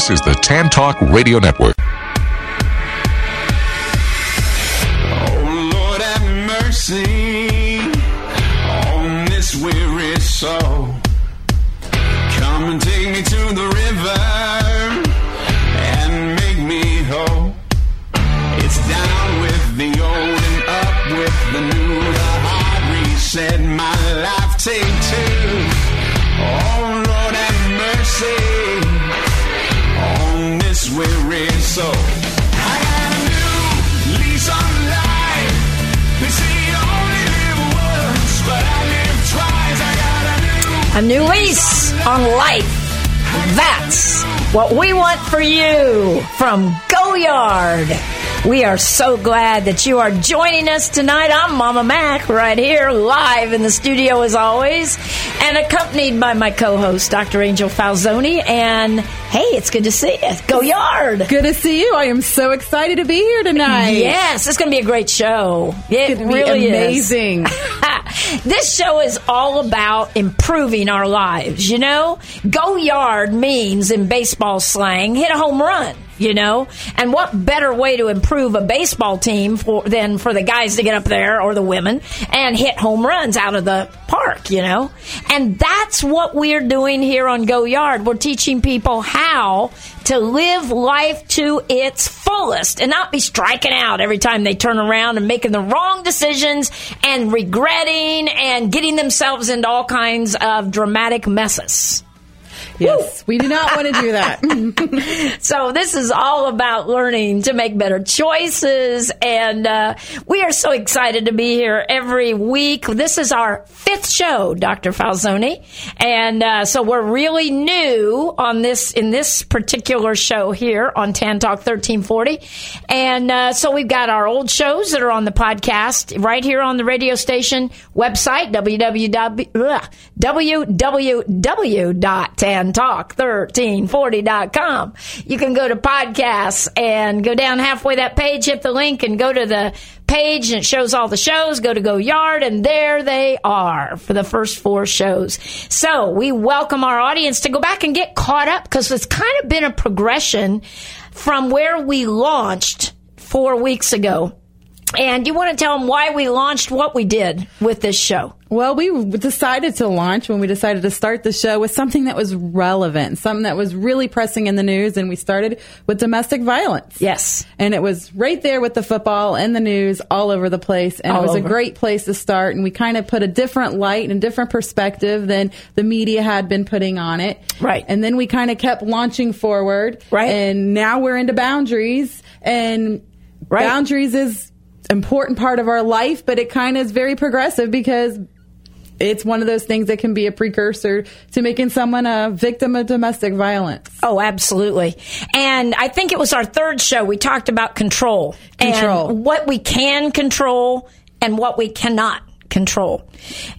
This is the Tan Talk Radio Network. Oh Lord have mercy A new lease on life. That's what we want for you from Go Yard. We are so glad that you are joining us tonight. I'm Mama Mac right here live in the studio as always and accompanied by my co-host Dr. Angel Falzoni and hey, it's good to see you. Go Yard. Good to see you. I am so excited to be here tonight. Yes, it's going to be a great show. It It's gonna be really is. amazing. this show is all about improving our lives, you know? Go yard means, in baseball slang, hit a home run, you know? And what better way to improve a baseball team for, than for the guys to get up there, or the women, and hit home runs out of the park, you know? And that's what we're doing here on Go Yard. We're teaching people how to live life to its fullest and not be striking out every time they turn around and making the wrong decisions and regretting and getting themselves into all kinds of dramatic messes. Yes, we do not want to do that. So this is all about learning to make better choices, and uh, we are so excited to be here every week. This is our fifth show, Dr. Falzoni, and uh, so we're really new on this in this particular show here on Tan Talk 1340, and uh, so we've got our old shows that are on the podcast right here on the radio station website www www.tantalk1340.com. You can go to podcasts and go down halfway that page, hit the link, and go to the page, and it shows all the shows. Go to Go Yard, and there they are for the first four shows. So we welcome our audience to go back and get caught up because it's kind of been a progression from where we launched four weeks ago. And you want to tell them why we launched what we did with this show? well, we decided to launch when we decided to start the show with something that was relevant, something that was really pressing in the news, and we started with domestic violence. Yes. And it was right there with the football and the news all over the place. And All it was over. a great place to start. And we kind of put a different light and a different perspective than the media had been putting on it. Right. And then we kind of kept launching forward. Right. And now we're into boundaries. And Right. boundaries is important part of our life, but it kind of is very progressive because it's one of those things that can be a precursor to making someone a victim of domestic violence. Oh, absolutely. And I think it was our third show. We talked about control. Control. And what we can control and what we cannot control.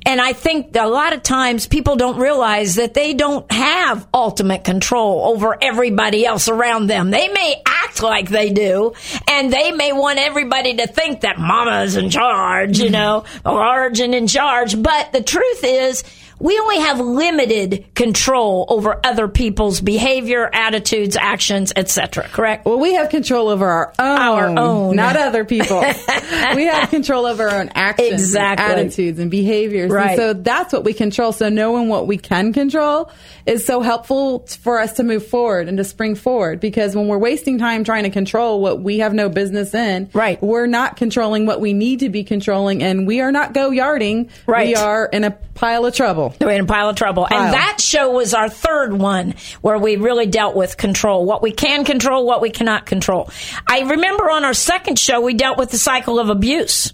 And I think a lot of times people don't realize that they don't have ultimate control over everybody else around them. They may act like they do, and they may want everybody to think that mama's in charge, you mm-hmm. know, large and in charge. But the truth is, we only have limited control over other people's behavior, attitudes, actions, etc. Correct? Well, we have control over our own, Our own. not other people. we have control over our own actions, Exactly. and attitudes, and behaviors. Right. And so that's what we control. So knowing what we can control is so helpful for us to move forward and to spring forward. Because when we're wasting time trying to control what we have no business in, Right. we're not controlling what we need to be controlling, and we are not go yarding. Right. We are in a pile of trouble. We're in a pile of trouble. Pile. And that show was our third one where we really dealt with control. What we can control, what we cannot control. I remember on our second show, we dealt with the cycle of abuse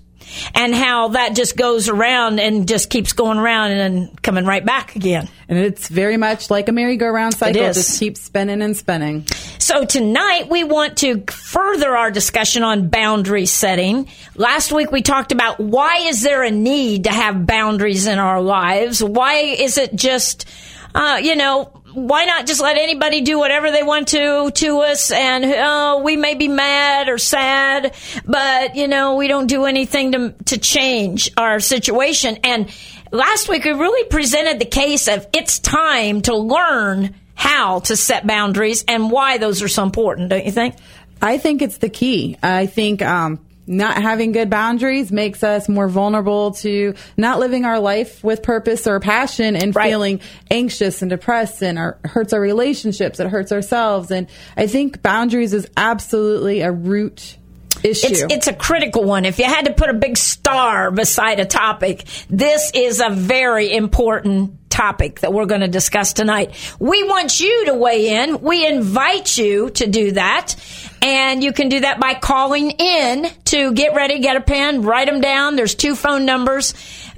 and how that just goes around and just keeps going around and then coming right back again. And it's very much like a merry-go-round cycle. is. Just keeps spinning and spinning. So tonight we want to further our discussion on boundary setting. Last week we talked about why is there a need to have boundaries in our lives? Why is it just, uh, you know, why not just let anybody do whatever they want to to us and oh, we may be mad or sad, but you know, we don't do anything to to change our situation. And last week we really presented the case of it's time to learn how to set boundaries and why those are so important, don't you think? I think it's the key. I think um, not having good boundaries makes us more vulnerable to not living our life with purpose or passion and Right. feeling anxious and depressed and our, hurts our relationships. It hurts ourselves. And I think boundaries is absolutely a root issue. It's it's a critical one. If you had to put a big star beside a topic, this is a very important topic that we're going to discuss tonight. We want you to weigh in. We invite you to do that. And you can do that by calling in to get ready, get a pen, write them down. There's two phone numbers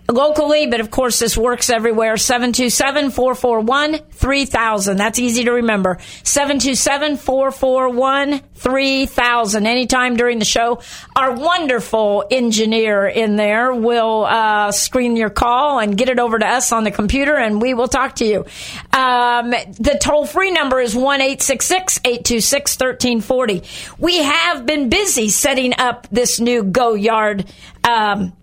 locally, but of course this works everywhere. 727-441-3000. That's easy to remember. 727-441-3000. Anytime during the show, our wonderful engineer in there will uh, screen your call and get it over to us on the computer and we will talk to you. Um, the toll free number is 1-866-826-1340. We have been busy setting up this new Go Yard um,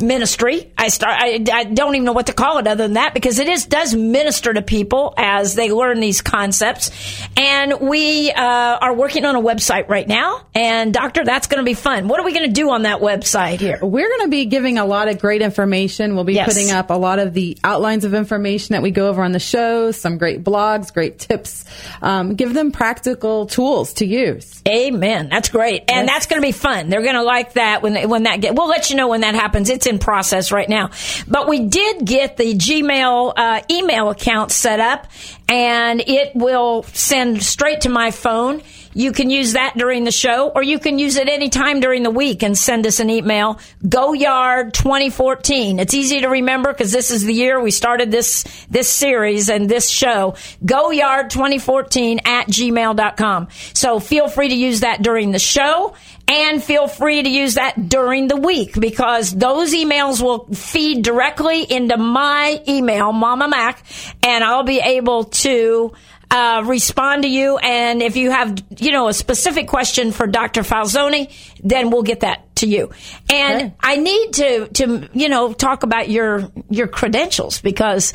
ministry. I start. I, I don't even know what to call it other than that because it is does minister to people as they learn these concepts. And we uh, are working on a website right now. And doctor, that's going to be fun. What are we going to do on that website here? We're going to be giving a lot of great information. We'll be Yes. putting up a lot of the outlines of information that we go over on the show, some great blogs, great tips. Um, give them practical tools to use. Amen. That's great, and Yes. that's going to be fun. They're going to like that when they, when that get. We'll let you know when that happens. It's in process right now, but we did get the Gmail uh, email account set up, and it will send straight to my phone. You can use that during the show, or you can use it anytime during the week and send us an email. Go Yard 2014. It's easy to remember because this is the year we started this this series and this show. Go Yard 2014 at gmail.com. So feel free to use that during the show and feel free to use that during the week because those emails will feed directly into my email, Mama Mac, and I'll be able to uh, respond to you. And if you have, you know, a specific question for Dr. Falzoni, then we'll get that to you. And Okay. I need to, to, you know, talk about your, your credentials because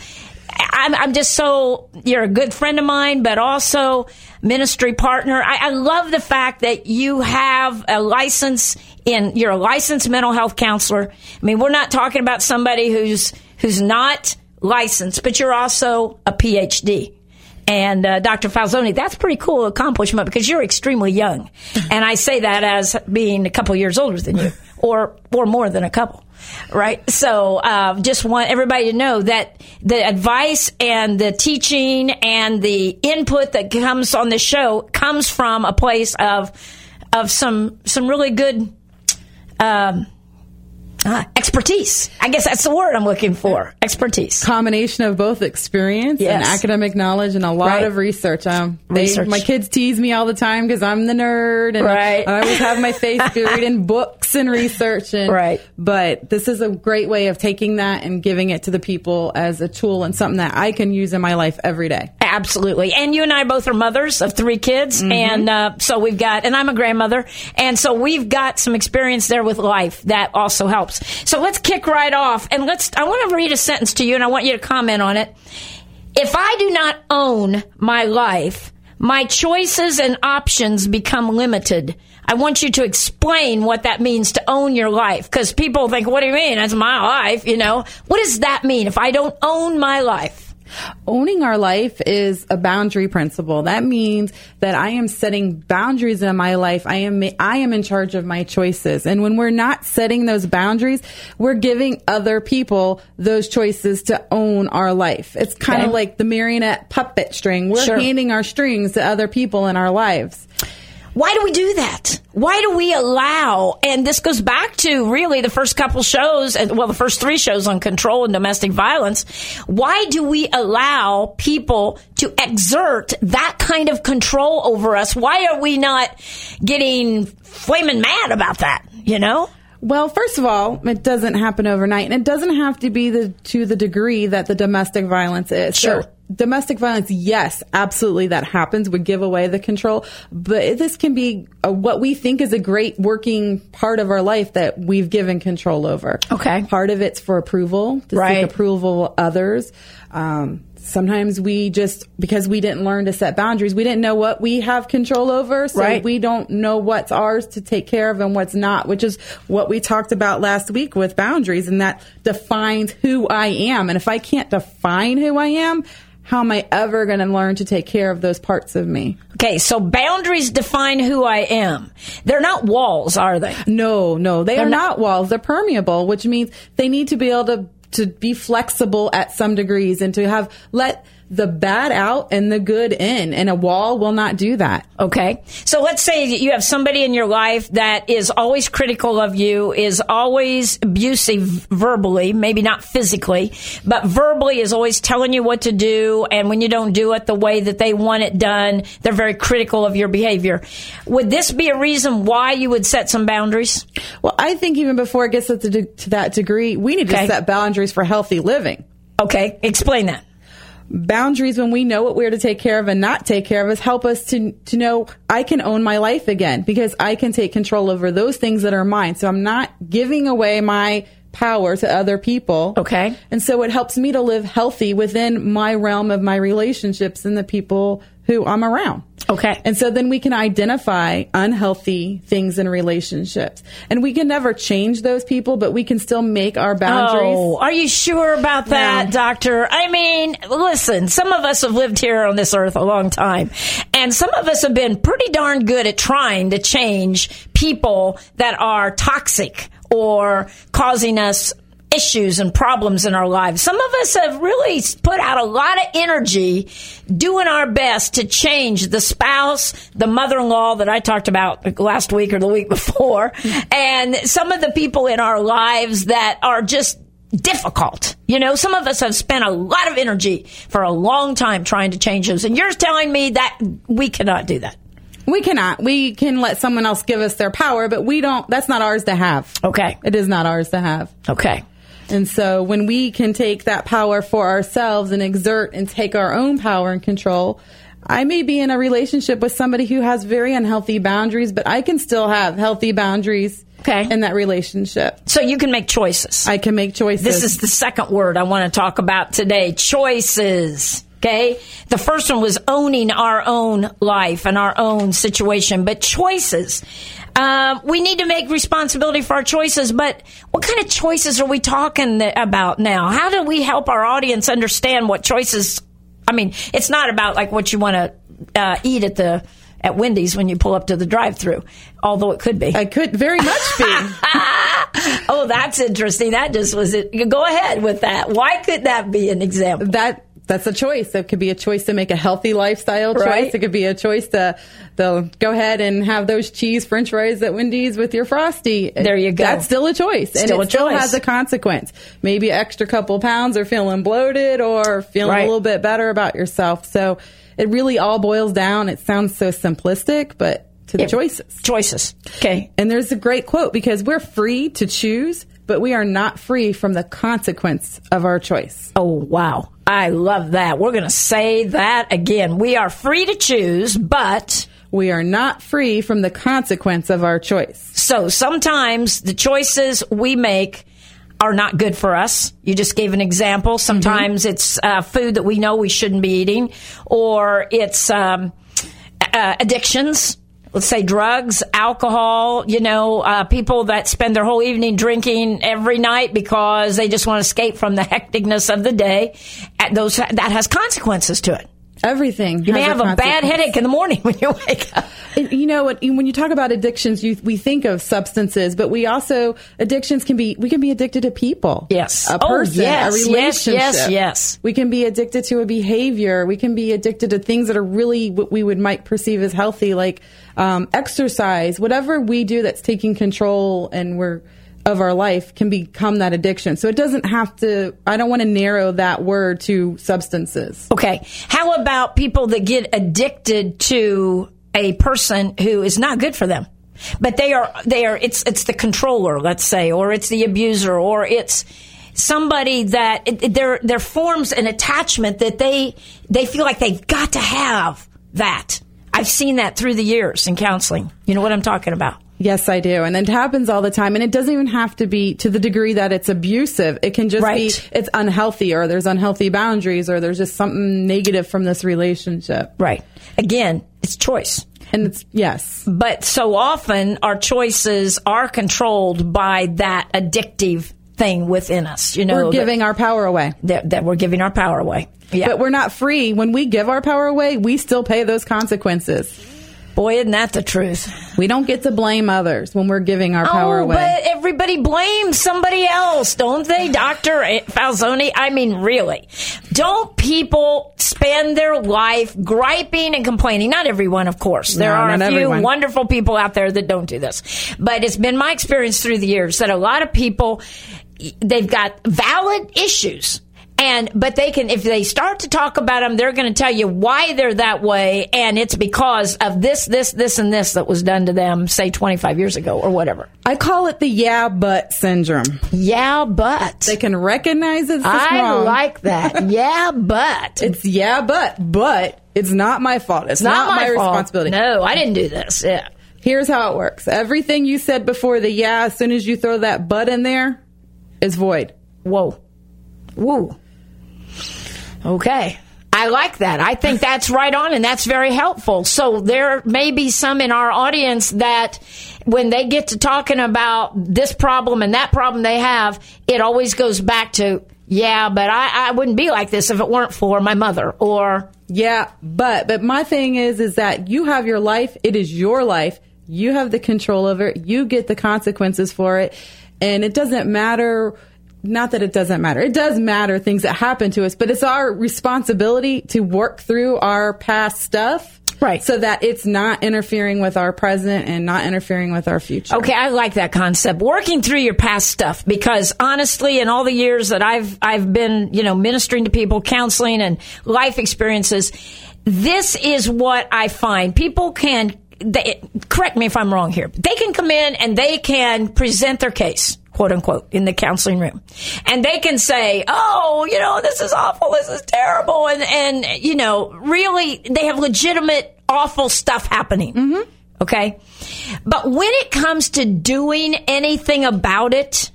I'm, I'm just so, you're a good friend of mine, but also ministry partner. I, I love the fact that you have a license in, you're a licensed mental health counselor. I mean, we're not talking about somebody who's, who's not licensed, but you're also a PhD. And uh, Dr. Falzoni, that's pretty cool accomplishment because you're extremely young, and I say that as being a couple years older than you, or or more than a couple, right? So uh, just want everybody to know that the advice and the teaching and the input that comes on the show comes from a place of of some some really good. Um, uh, expertise. I guess that's the word I'm looking for. Expertise. Combination of both experience and academic knowledge and a lot Right. of research. Um, they, Research. My kids tease me all the time because I'm the nerd and Right. I always have my face buried in books and research. And, Right. But this is a great way of taking that and giving it to the people as a tool and something that I can use in my life every day. Absolutely. And you and I both are mothers of three kids. And uh, so we've got, and I'm a grandmother. And so we've got some experience there with life that also helps. So let's kick right off. And let's, I want to read a sentence to you and I want you to comment on it. If I do not own my life, my choices and options become limited. I want you to explain what that means to own your life because people think, what do you mean? That's my life, you know? What does that mean if I don't own my life? Owning our life is a boundary principle. That means that I am setting boundaries in my life. I am I am in charge of my choices. And when we're not setting those boundaries, we're giving other people those choices to own our life. It's kind Okay. of like the marionette puppet string. We're Sure. handing our strings to other people in our lives. Why do we do that? Why do we allow? And this goes back to really the first couple shows, and well, the first three shows on control and domestic violence. Why do we allow people to exert that kind of control over us? Why are we not getting flaming mad about that? You know? Well, first of all, it doesn't happen overnight, and it doesn't have to be the to the degree that the domestic violence is. Sure. So, domestic violence, yes, absolutely, that happens. Would give away the control, but this can be a, what we think is a great working part of our life that we've given control over. Okay. part of it's for approval, to Right. seek approval of others. Um, sometimes we just because we didn't learn to set boundaries we didn't know what we have control over so Right. we don't know what's ours to take care of and what's not which is what we talked about last week with boundaries and that defines who i am and if i can't define who i am how am i ever going to learn to take care of those parts of me Okay, so boundaries define who I am. They're not walls, are they? No, no, they They're are not- not, walls. They're permeable, which means they need to be able to to be flexible at some degrees and to have let the bad out and the good in. And a wall will not do that. Okay. So let's say that you have somebody in your life that is always critical of you, is always abusive verbally, maybe not physically, but verbally is always telling you what to do. And when you don't do it the way that they want it done, they're very critical of your behavior. Would this be a reason why you would set some boundaries? Well, I think even before it gets to, to that degree, we need Okay. to set boundaries for healthy living. Okay. Explain that. Boundaries when we know what we're to take care of and not take care of us help us to to know I can own my life again because I can take control over those things that are mine. So I'm not giving away my power to other people. Okay. And so it helps me to live healthy within my realm of my relationships and the people who I'm around. Okay. And so then we can identify unhealthy things in relationships. And we can never change those people, but we can still make our boundaries. Oh, are you sure about that, doctor? I mean, listen, some of us have lived here on this earth a long time, and some of us have been pretty darn good at trying to change people that are toxic or causing us issues and problems in our lives. Some of us have really put out a lot of energy doing our best to change the spouse, the mother-in-law that I talked about last week or the week before, and some of the people in our lives that are just difficult. You know, some of us have spent a lot of energy for a long time trying to change those. And you're telling me that we cannot do that. We cannot. We can let someone else give us their power, but we don't, that's not ours to have. Okay. It is not ours to have. Okay. And so when we can take that power for ourselves and exert and take our own power and control, I may be in a relationship with somebody who has very unhealthy boundaries, but I can still have healthy boundaries Okay. in that relationship. So you can make choices. I can make choices. This is the second word I want to talk about today choices. Okay. The first one was owning our own life and our own situation, but choices. Um, we need to make responsibility for our choices, but what kind of choices are we talking th- about now? How do we help our audience understand what choices? I mean, it's not about like what you want to uh, eat at the at Wendy's when you pull up to the drive-through, although it could be. I could very much be. oh, that's interesting. That just was it. Go ahead with that. Why could that be an example? that that's a choice. It could be a choice to make a healthy lifestyle choice. Right. It could be a choice to, to go ahead and have those cheese French fries at Wendy's with your frosty. There you go. That's still a choice, Still and a it still choice. has a consequence. Maybe extra couple pounds, or feeling bloated, or feeling Right. a little bit better about yourself. So it really all boils down. It sounds so simplistic, but to the Yeah. choices. Choices. Okay. And there's a great quote because we're free to choose, but we are not free from the consequence of our choice. Oh, wow. I love that. We're going to say that again. We are free to choose, but We are not free from the consequence of our choice. so sometimes the choices we make are not good for us. You just gave an example. Sometimes it's uh, food that we know we shouldn't be eating, or it's um, uh, addictions. Let's say drugs, alcohol, you know, uh, people that spend their whole evening drinking every night because they just want to escape from the hecticness of the day. At those that has consequences to it. Everything. You may have a bad headache in the morning when you wake up. You know what? When you talk about addictions, you, we think of substances, but we also addictions can be. We can be addicted to people. Yes. a Oh, person, yes, a yes, relationship. yes, yes. We can be addicted to a behavior. We can be addicted to things that are really what we would might perceive as healthy, like um, exercise. Whatever we do that's taking control and we're of our life can become that addiction. So it doesn't have to. I don't want to narrow that word to substances. Okay. How about people that get addicted to a person who is not good for them? But they are, they are, it's, it's the controller, let's say, or it's the abuser, or it's somebody that there, there forms an attachment that they, they feel like they've got to have that. I've seen that through the years in counseling. You know what I'm talking about? Yes, I do. And it happens all the time. And it doesn't even have to be to the degree that it's abusive. It can just Right. be it's unhealthy or there's unhealthy boundaries or there's just something negative from this relationship. Right. Again, it's choice. And it's, yes. But so often our choices are controlled by that addictive thing within us. You know, We're that- giving our power away. that, that we're giving our power away. Yeah. But we're not free. When we give our power away, we still pay those consequences. Boy, isn't that the truth? We don't get to blame others when we're giving our power oh, away. but everybody blames somebody else, don't they, Doctor Falzoni? I mean, really, don't people spend their life griping and complaining? Not everyone, of course. There No, are a few everyone. wonderful people out there that don't do this, but it's been my experience through the years that a lot of people they've got valid issues. And but they can if they start to talk about them, they're going to tell you why they're that way, and it's because of this, this, this, and this that was done to them, say 25 years ago or whatever. I call it the yeah, but syndrome. Yeah, but They can recognize it's I wrong. like that. Yeah, but It's yeah, but, but it's not my fault. It's not, my, fault. responsibility. No, I didn't do this. Yeah. Here's how it works. Everything you said before the yeah, as soon as you throw that but in there, is void. Whoa. Woo. Okay. I like that. I think that's right on and that's very helpful. So there may be some in our audience that when they get to talking about this problem and that problem they have, it always goes back to, yeah, but I, I wouldn't be like this if it weren't for my mother or Yeah, but but my thing is is that you have your life. It is your life. You have the control over it. You get the consequences for it, and it doesn't matter. Not that it doesn't matter. It does matter things that happen to us, but it's our responsibility to work through our past stuff. Right. So that it's not interfering with our present and not interfering with our future. Okay, I like that concept. Working through your past stuff because honestly, in all the years that I've I've been, you know, ministering to people, counseling and life experiences, this is what I find. People can they, correct me if I'm wrong here. They can come in and they can present their case, quote unquote, in the counseling room. And they can say, "Oh, you know, this is awful. This is terrible." And and you know, really they have legitimate awful stuff happening. Mm-hmm. Okay? But when it comes to doing anything about it,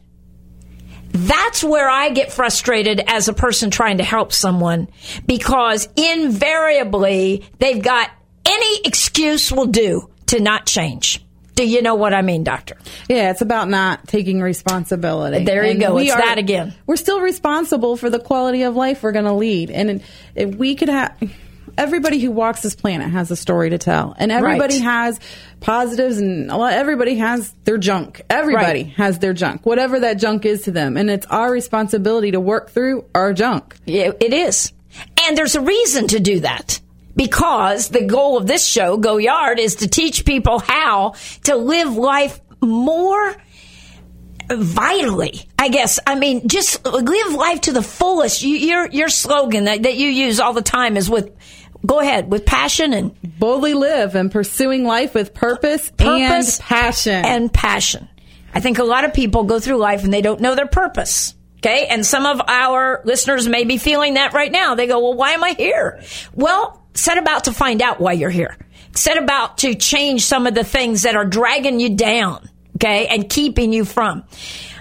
that's where I get frustrated as a person trying to help someone because invariably they've got any excuse will do to not change. Do you know what I mean, doctor? Yeah, it's about not taking responsibility. There you And go. we It's that again. We're still responsible for the quality of life we're going to lead. And if we could have everybody who walks this planet has a story to tell. And everybody Right. has positives and lot, everybody has their junk. Everybody Right. has their junk, whatever that junk is to them. And it's our responsibility to work through our junk. Yeah, it is. And there's a reason to do that. Because the goal of this show, Go Yard, is to teach people how to live life more vitally. I guess. I mean, just live life to the fullest. You, your your slogan that, that you use all the time is with. Go ahead with passion and Boldly live and pursuing life with purpose, purpose and passion. and passion. I think a lot of people go through life and they don't know their purpose. Okay. And some of our listeners may be feeling that right now. They go, well, why am I here? Well, set about to find out why you're here. Set about to change some of the things that are dragging you down. Okay. And keeping you from.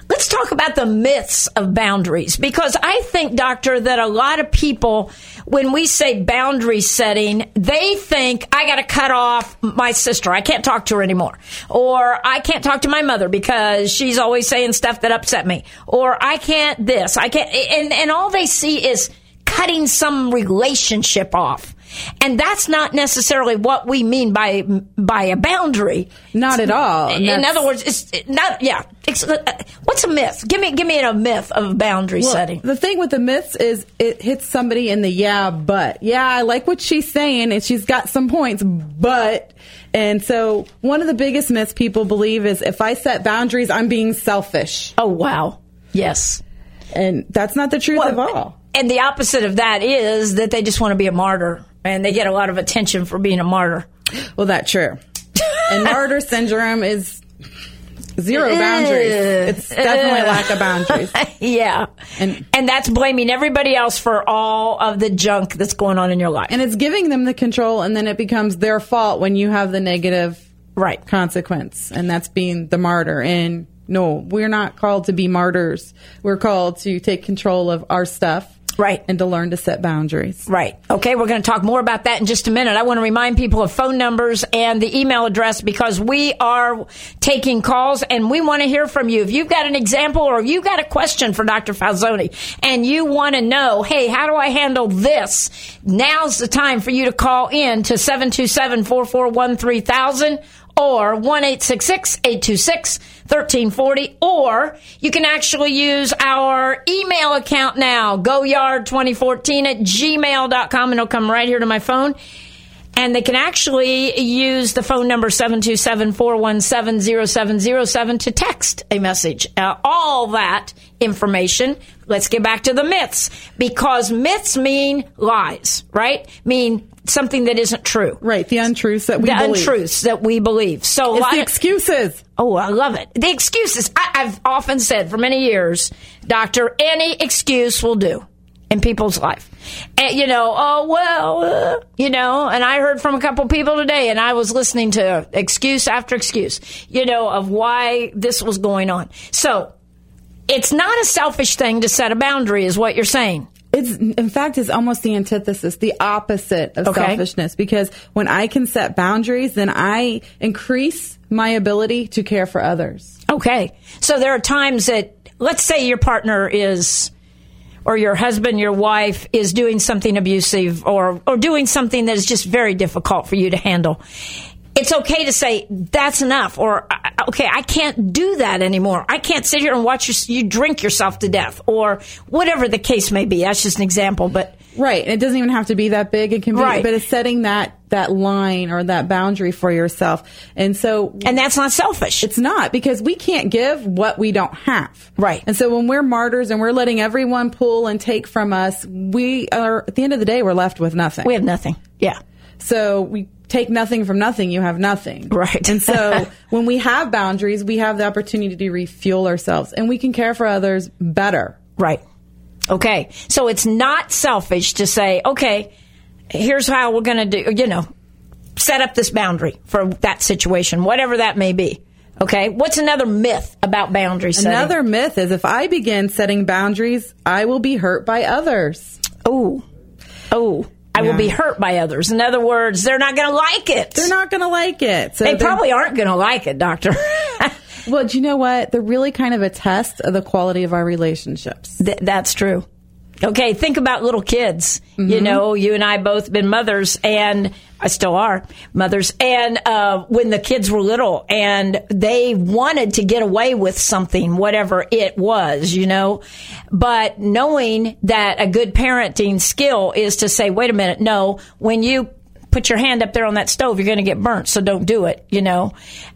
Let's talk about the myths of boundaries because I think, doctor, that a lot of people, when we say boundary setting, they think I got to cut off my sister. I can't talk to her anymore. Or I can't talk to my mother because she's always saying stuff that upset me. Or I can't this. I can't. And, and all they see is cutting some relationship off. And that's not necessarily what we mean by by a boundary. Not at all. And In other words, it's not. Yeah. It's, uh, what's a myth? Give me give me a myth of boundary Well, setting. The thing with the myths is it hits somebody in the yeah, but. Yeah, I like what she's saying and she's got some points, but. And so one of the biggest myths people believe is if I set boundaries, I'm being selfish. Oh wow. Yes. And that's not the truth of all. And the opposite of that is that they just want to be a martyr, and they get a lot of attention for being a martyr. Well, that's true. And martyr syndrome is zero boundaries. It's definitely lack of boundaries. yeah. And- and that's blaming everybody else for all of the junk that's going on in your life. And it's giving them the control, and then it becomes their fault when you have the negative Right. consequence, and that's being the martyr. And no, we're not called to be martyrs. We're called to take control of our stuff. Right. And to learn to set boundaries. Right. Okay, we're going to talk more about that in just a minute. I want to remind people of phone numbers and the email address because we are taking calls and we want to hear from you. If you've got an example or you've got a question for Dr. Falzoni and you want to know, hey, how do I handle this? Now's the time for you to call in to 727 441 3000 or 1 826 1340 or you can actually use our email account now goyard2014 at gmail.com and it'll come right here to my phone and they can actually use the phone number 727-417-0707 to text a message. Uh, all that information. Let's get back to the myths because myths mean lies, right? Mean something that isn't true. Right. The untruths that we The believe. untruths that we believe. So It's the of- excuses. Oh, I love it. The excuses. I, I've often said for many years, doctor, any excuse will do in people's life. And, you know, oh, well, uh, you know, and I heard from a couple people today and I was listening to excuse after excuse, you know, of why this was going on. So it's not a selfish thing to set a boundary is what you're saying. It's in fact it's almost the antithesis, the opposite of Okay. selfishness. Because when I can set boundaries, then I increase my ability to care for others. Okay. So there are times that, let's say your partner is, or your husband, your wife is doing something abusive or, or doing something that is just very difficult for you to handle. It's okay to say, that's enough. Or, "I- I- okay, I can't do that anymore. I can't sit here and watch you, you drink yourself to death or whatever the case may be. That's just an example, but Right. And it doesn't even have to be that big. It can be, Right. but it's setting that, that line or that boundary for yourself. And so and that's not selfish. It's not because we can't give what we don't have. Right. And so when we're martyrs and we're letting everyone pull and take from us, we are, at the end of the day, we're left with nothing. we have nothing. Yeah. So we take nothing from nothing, you have nothing. Right. And so when we have boundaries, we have the opportunity to refuel ourselves and we can care for others better. Right. Okay. So it's not selfish to say, okay, here's how we're going to do, you know, set up this boundary for that situation, whatever that may be. Okay. What's another myth about boundaries? Another myth is if I begin setting boundaries, I will be hurt by others. Oh, oh, I will be hurt by others. In other words, they're not going to like it. They're not going to like it. So They probably aren't going to like it, doctor. Well, do you know what? They're really kind of a test of the quality of our relationships. Th- that's true. Okay, think about little kids. You mm-hmm. know, you and I both been mothers, and I still are mothers. And uh, when the kids were little, and they wanted to get away with something, whatever it was, you know, but knowing that a good parenting skill is to say, "Wait a minute, no, when you." Put your hand up there on that stove, you're going to get burnt, so don't do it, you know.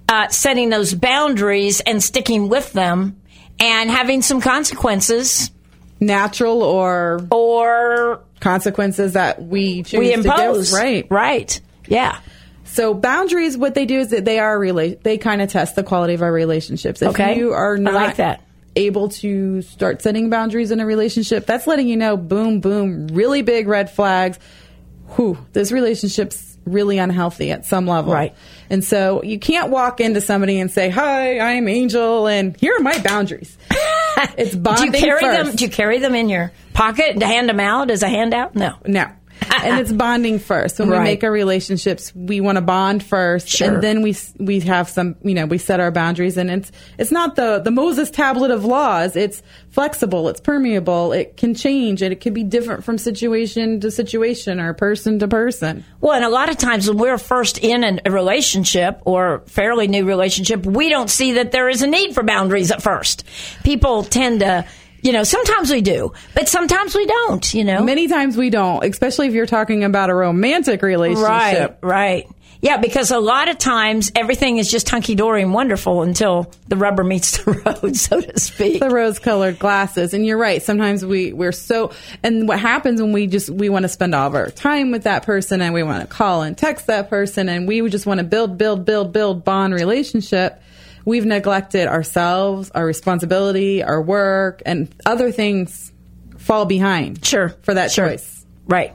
Uh, setting those boundaries and sticking with them and having some consequences Natural or or consequences that we choose we to impose. Right. Right. Yeah. So boundaries, what they do is that they are rela- they kind of test the quality of our relationships. If Okay. you are not like that. able to start setting boundaries in a relationship, that's letting you know, boom, boom, really big red flags. Whew, this relationship's really unhealthy at some level. Right. And so you can't walk into somebody and say, "Hi, I'm Angel, and here are my boundaries." it's Do you carry first. them? Do you carry them in your pocket and hand them out as a handout? No. No. And it's bonding first. When Right. we make our relationships, we want to bond first, Sure. and then we we have some, you know, we set our boundaries, and it's it's not the the Moses tablet of laws. It's flexible, it's permeable, it can change, and it can be different from situation to situation or person to person. Well, and a lot of times when we're first in a relationship or fairly new relationship, we don't see that there is a need for boundaries at first. People tend to, you know, sometimes we do, but sometimes we don't, you know. Many times we don't, especially if you're talking about a romantic relationship. Right, right. Yeah, because a lot of times everything is just hunky dory and wonderful until the rubber meets the road, so to speak. the rose colored glasses and you're right sometimes we we're so and what happens when we just we want to spend all of our time with that person and we want to call and text that person and we just want to build build build build bond relationship we've neglected ourselves our responsibility our work and other things fall behind Sure. for that Sure. choice Right.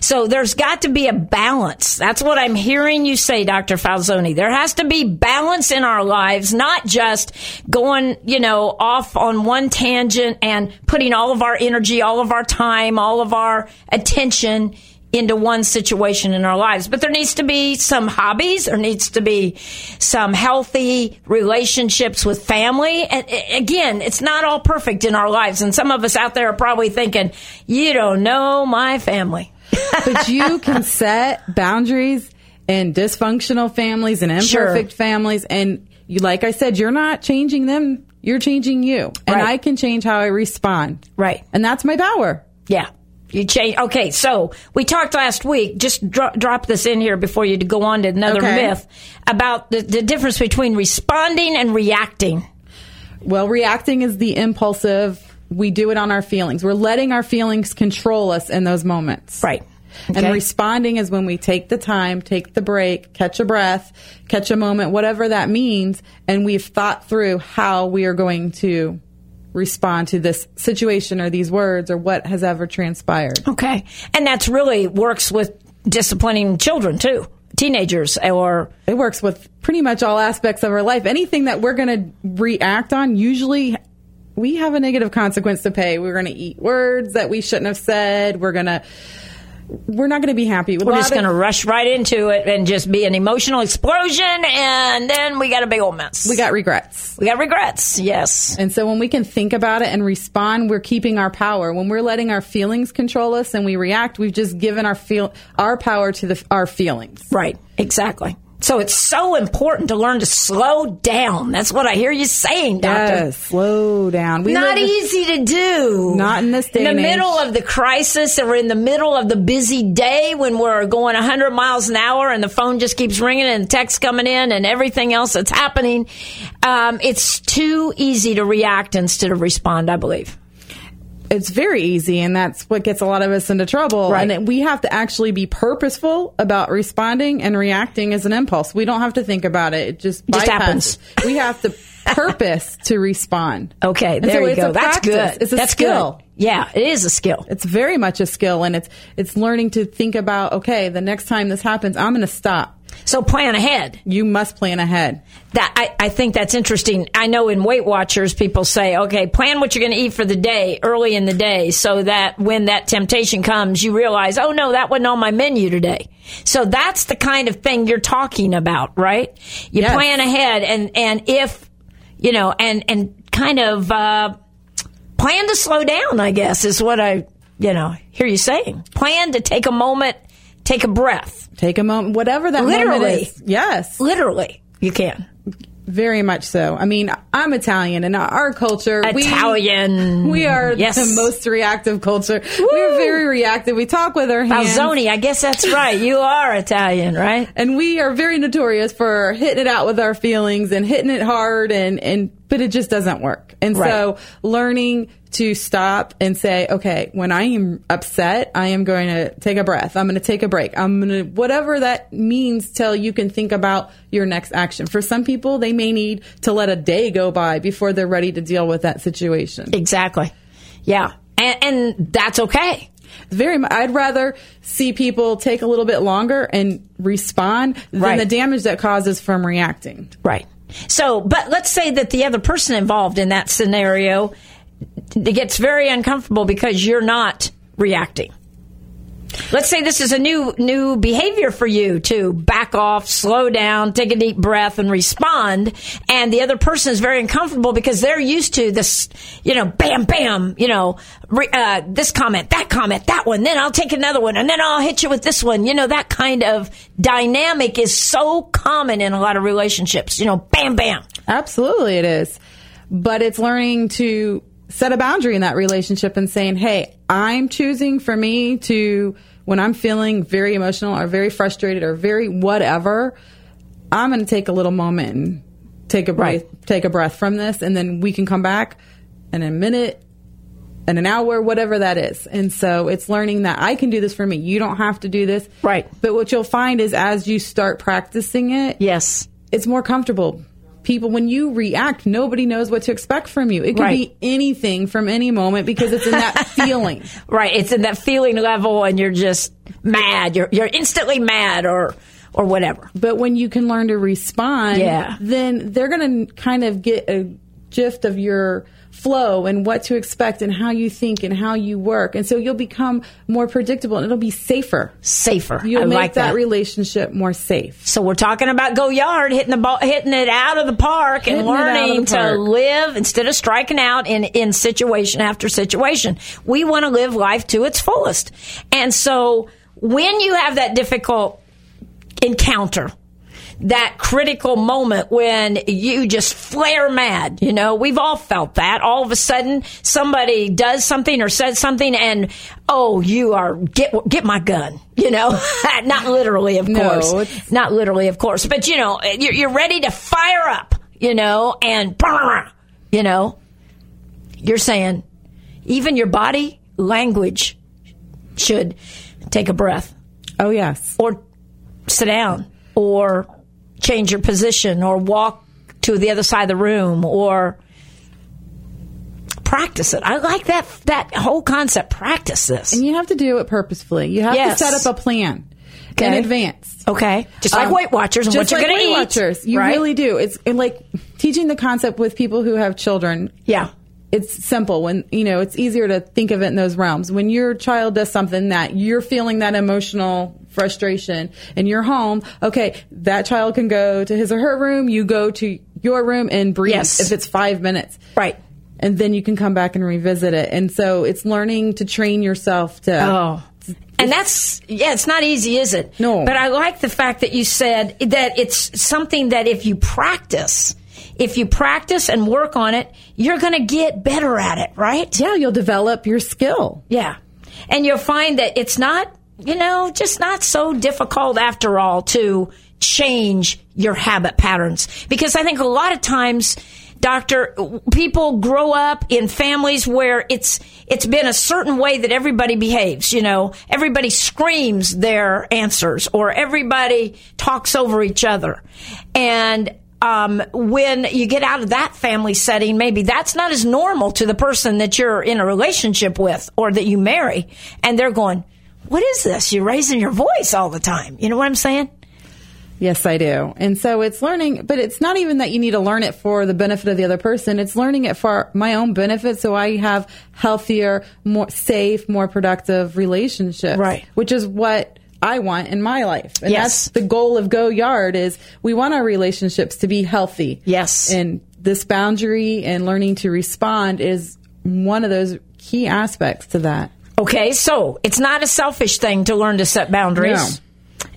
So there's got to be a balance. That's what I'm hearing you say, Dr. Falzoni. There has to be balance in our lives, not just going, you know, off on one tangent and putting all of our energy, all of our time, all of our attention into one situation in our lives. But there needs to be some hobbies. There needs to be some healthy relationships with family. And again, it's not all perfect in our lives. And some of us out there are probably thinking, you don't know my family. but you can set boundaries in dysfunctional families and imperfect Sure. families. And you, like I said, you're not changing them. You're changing you. And Right. I can change how I respond. Right. And that's my power. Yeah. You change. Okay, so we talked last week. Just dro- drop this in here before you go on to another Okay. myth about the, the difference between responding and reacting. Well, reacting is the impulsive. We do it on our feelings. We're letting our feelings control us in those moments. Right. And responding is when we take the time, take the break, catch a breath, catch a moment, whatever that means, and we've thought through how we are going to respond to this situation or these words or what has ever transpired. Okay. And that's really works with disciplining children too, teenagers or It works with pretty much all aspects of our life. Anything that we're going to react on, usually we have a negative consequence to pay. We're going to eat words that we shouldn't have said. We're going to, we're not going to be happy. With we're just going to rush right into it and just be an emotional explosion and then we got a big old mess. we got regrets. we got regrets. Yes. And so when we can think about it and respond, we're keeping our power. When we're letting our feelings control us and we react, we've just given our feel our power to the, our feelings. Right. Exactly. So it's so important to learn to slow down. That's what I hear you saying, doctor. Yes, slow down. We Not easy to do. Not in this day In the and age. middle of the crisis, or in the middle of the busy day when we're going 100 miles an hour and the phone just keeps ringing and text coming in and everything else that's happening, um, it's too easy to react instead of respond. I believe. It's very easy and that's what gets a lot of us into trouble Right. and we have to actually be purposeful about responding and reacting as an impulse we don't have to think about it it just, Just happens. we have to purpose to respond Okay, there so you go. That's practice. good. it's a that's skill good. Yeah, it is a skill. it's very much a skill and it's it's learning to think about okay the next time this happens i'm going to stop So plan ahead. you must plan ahead That I, I think that's interesting. I know in Weight Watchers, people say, okay, plan what you're going to eat for the day early in the day so that when that temptation comes, you realize, oh no, that wasn't on my menu today. So that's the kind of thing you're talking about, right? You Yes. plan ahead and, and if, you know, and, and kind of, uh, plan to slow down, I guess is what I, you know, hear you saying. Plan to take a moment, take a breath. take a moment whatever that moment Literally. is yes Literally, you can. very much so i mean i'm italian and our culture we- Italian. We are Yes. the most reactive culture. We're very reactive. We talk with our hands. Falzoni, I guess that's right. You are Italian, right? And we are very notorious for hitting it out with our feelings and hitting it hard and, and but it just doesn't work. And so learning to stop and say, okay, when I am upset, I am going to take a breath. I'm going to take a break. I'm going to, whatever that means till you can think about your next action. For some people, they may need to let a day go by before they're ready to deal with that situation. Exactly. Yeah. And, and that's okay. very I'd rather see people take a little bit longer and respond than Right. the damage that causes from reacting. Right. So, but let's say that the other person involved in that scenario gets very uncomfortable because you're not reacting. Let's say this is a new new behavior for you to back off, slow down, take a deep breath, and respond. And the other person is very uncomfortable because they're used to this, you know, bam, bam, you know, uh, this comment, that comment, that one. Then I'll take another one, and then I'll hit you with this one. You know, that kind of dynamic is so common in a lot of relationships. You know, bam, bam. Absolutely, it is. But it's learning to set a boundary in that relationship and saying, hey, I'm choosing for me to, when I'm feeling very emotional or very frustrated or very whatever, I'm going to take a little moment and take a breath, Right. take a breath from this, and then we can come back in a minute, in an hour, whatever that is. And so it's learning that I can do this for me. You don't have to do this. Right. But what you'll find is as you start practicing it, Yes. it's more comfortable people when you react, nobody knows what to expect from you. It could Right. be anything from any moment because it's in that feeling. Right. It's in that feeling level and you're just mad. You're you're instantly mad or or whatever. But when you can learn to respond, Yeah. then they're going to kind of get a gift of your flow and what to expect and how you think and how you work. And so you'll become more predictable and it'll be safer. Safer. You'll I make like that, that. relationship more safe. So we're talking about go yard, hitting the ball, hitting it out of the park, and Hitting of learning the to live instead of striking out in in situation after situation. We want to live life to its fullest, and so when you have that difficult encounter. That critical moment when you just flare mad, you know, we've all felt that. All of a sudden, somebody does something or says something, and oh, you are get get my gun, you know, not literally, of course, not literally, of course, but you know, you're, you're ready to fire up, you know, and you know, you're saying even your body language should take a breath. Oh, yes. or sit down. Or change your position or walk to the other side of the room or practice it. I like that that whole concept. Practice this. And you have to do it purposefully. You have Yes. to set up a plan in advance. Okay, just like Um, Weight Watchers and what you're like going to Weight eat. Watchers. You right? really do. It's like teaching the concept with people who have children. yeah. It's simple when you know it's easier to think of it in those realms. When your child does something that you're feeling that emotional frustration in you're home, okay, that child can go to his or her room. You go to your room and breathe Yes. if it's five minutes. Right. And then you can come back and revisit it. And so it's learning to train yourself to Oh. And that's, yeah, it's not easy, is it? No. But I like the fact that you said that it's something that if you practice, if you practice and work on it, you're going to get better at it, right? yeah, you'll develop your skill. Yeah. And you'll find that it's not, you know, just not so difficult after all to change your habit patterns. Because I think a lot of times, doctor, people grow up in families where it's, it's been a certain way that everybody behaves, you know, everybody screams their answers or everybody talks over each other. And um, when you get out of that family setting, maybe that's not as normal to the person that you're in a relationship with or that you marry. And they're going, What is this? You're raising your voice all the time. You know what I'm saying? Yes, I do. And so it's learning, but it's not even that you need to learn it for the benefit of the other person. It's learning it for my own benefit so I have healthier, more safe, more productive relationships. Right. Which is what I want in my life. And Yes. that's the goal of Go Yard is we want our relationships to be healthy. Yes. And this boundary and learning to respond is one of those key aspects to that. Okay, so it's not a selfish thing to learn to set boundaries.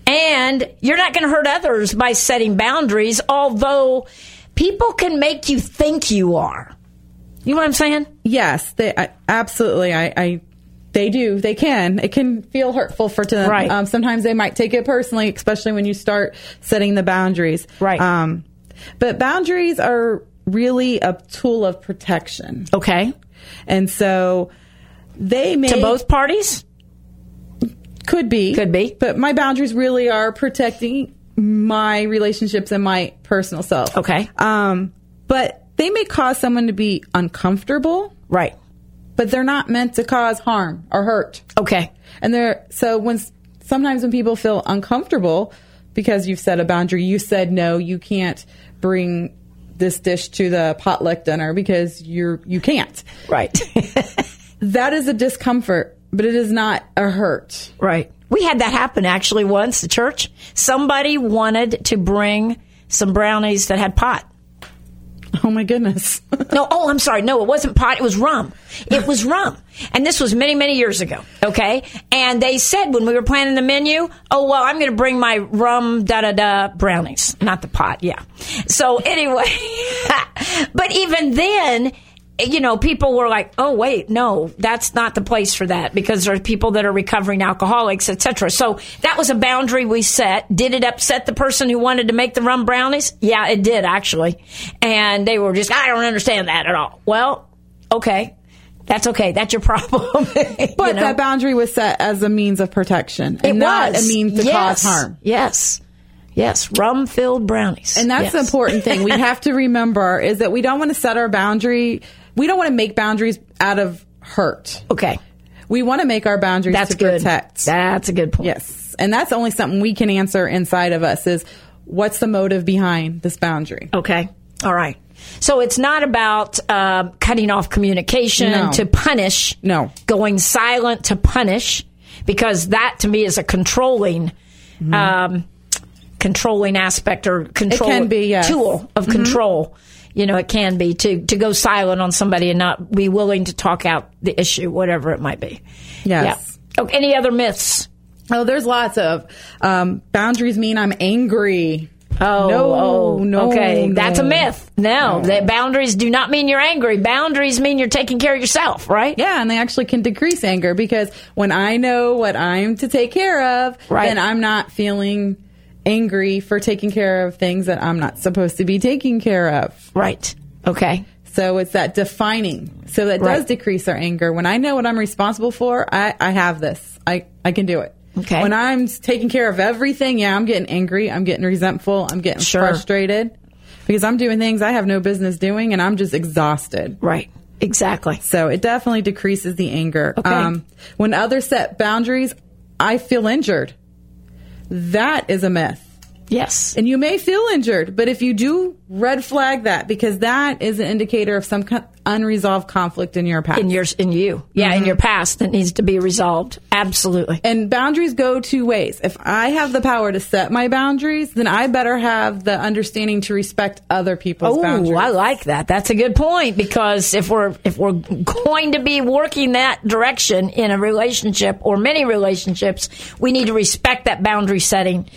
And you're not going to hurt others by setting boundaries, although people can make you think you are. You know what I'm saying? Yes, they I, absolutely. I, I they do. They can. It can feel hurtful for to them. Right. Um, sometimes they might take it personally, especially when you start setting the boundaries. Right. Um, but boundaries are really a tool of protection, Okay. and so they may To both parties? could be Could be. But my boundaries really are protecting my relationships and my personal self. Okay. Um, but they may cause someone to be uncomfortable. Right. but they're not meant to cause harm or hurt. Okay. And they're so when sometimes when people feel uncomfortable because you've set a boundary, you said no, you can't bring this dish to the potluck dinner because you're you can't. Right. That is a discomfort, but it is not a hurt. right. We had that happen actually once at church. Somebody wanted to bring some brownies that had pot. Oh my goodness. No, oh, I'm sorry. No, it wasn't pot. It was rum. It was rum. And this was many, many years ago. Okay. And they said when we were planning the menu, oh, well, I'm going to bring my rum da da da brownies, not the pot. Yeah. So anyway, but even then, you know, people were like, "Oh, wait, no, that's not the place for that," because there are people that are recovering alcoholics, etc. So that was a boundary we set. Did it upset the person who wanted to make the rum brownies? Yeah, it did actually, and they were just, "I don't understand that at all." Well, okay, that's okay. That's your problem. But You know? that boundary was set as a means of protection and it not was a means to Yes. cause harm. Yes. Yes, rum filled brownies. And that's the important thing we have to remember is that we don't want to set our boundary. We don't want to make boundaries out of hurt. Okay. We want to make our boundaries That's to good. protect. That's a good point. yes. And that's only something we can answer inside of us is what's the motive behind this boundary? Okay. All right. So it's not about um, cutting off communication No. to punish. No. Going silent to punish, because that to me is a controlling, um, controlling aspect or control be, yes. tool of control. You know, it can be to to go silent on somebody and not be willing to talk out the issue, whatever it might be. Yes. Yeah. Okay, any other myths? Oh, there's lots of um, boundaries mean I'm angry. Oh, No, oh, no, okay. no. That's a myth. No, that boundaries do not mean you're angry. Boundaries mean you're taking care of yourself, right? Yeah, and they actually can decrease anger because when I know what I'm to take care of, Right. then I'm not feeling angry for taking care of things that I'm not supposed to be taking care of. Right. Okay. So it's that defining. So that does decrease our anger. When I know what I'm responsible for, I, I have this. I, I can do it. Okay. When I'm taking care of everything, yeah, I'm getting angry. I'm getting resentful. I'm getting Sure. frustrated because I'm doing things I have no business doing and I'm just exhausted. Right. Exactly. So it definitely decreases the anger. Um, when others set boundaries, I feel injured. That is a myth. Yes. And you may feel injured, but if you do, red flag that because that is an indicator of some unresolved conflict in your past. In your in you. Yeah, Mm-hmm. in your past that needs to be resolved. Absolutely. and boundaries go two ways. If I have the power to set my boundaries, then I better have the understanding to respect other people's Oh, boundaries. I like that. That's a good point because if we're if we're going to be working that direction in a relationship or many relationships, we need to respect that boundary setting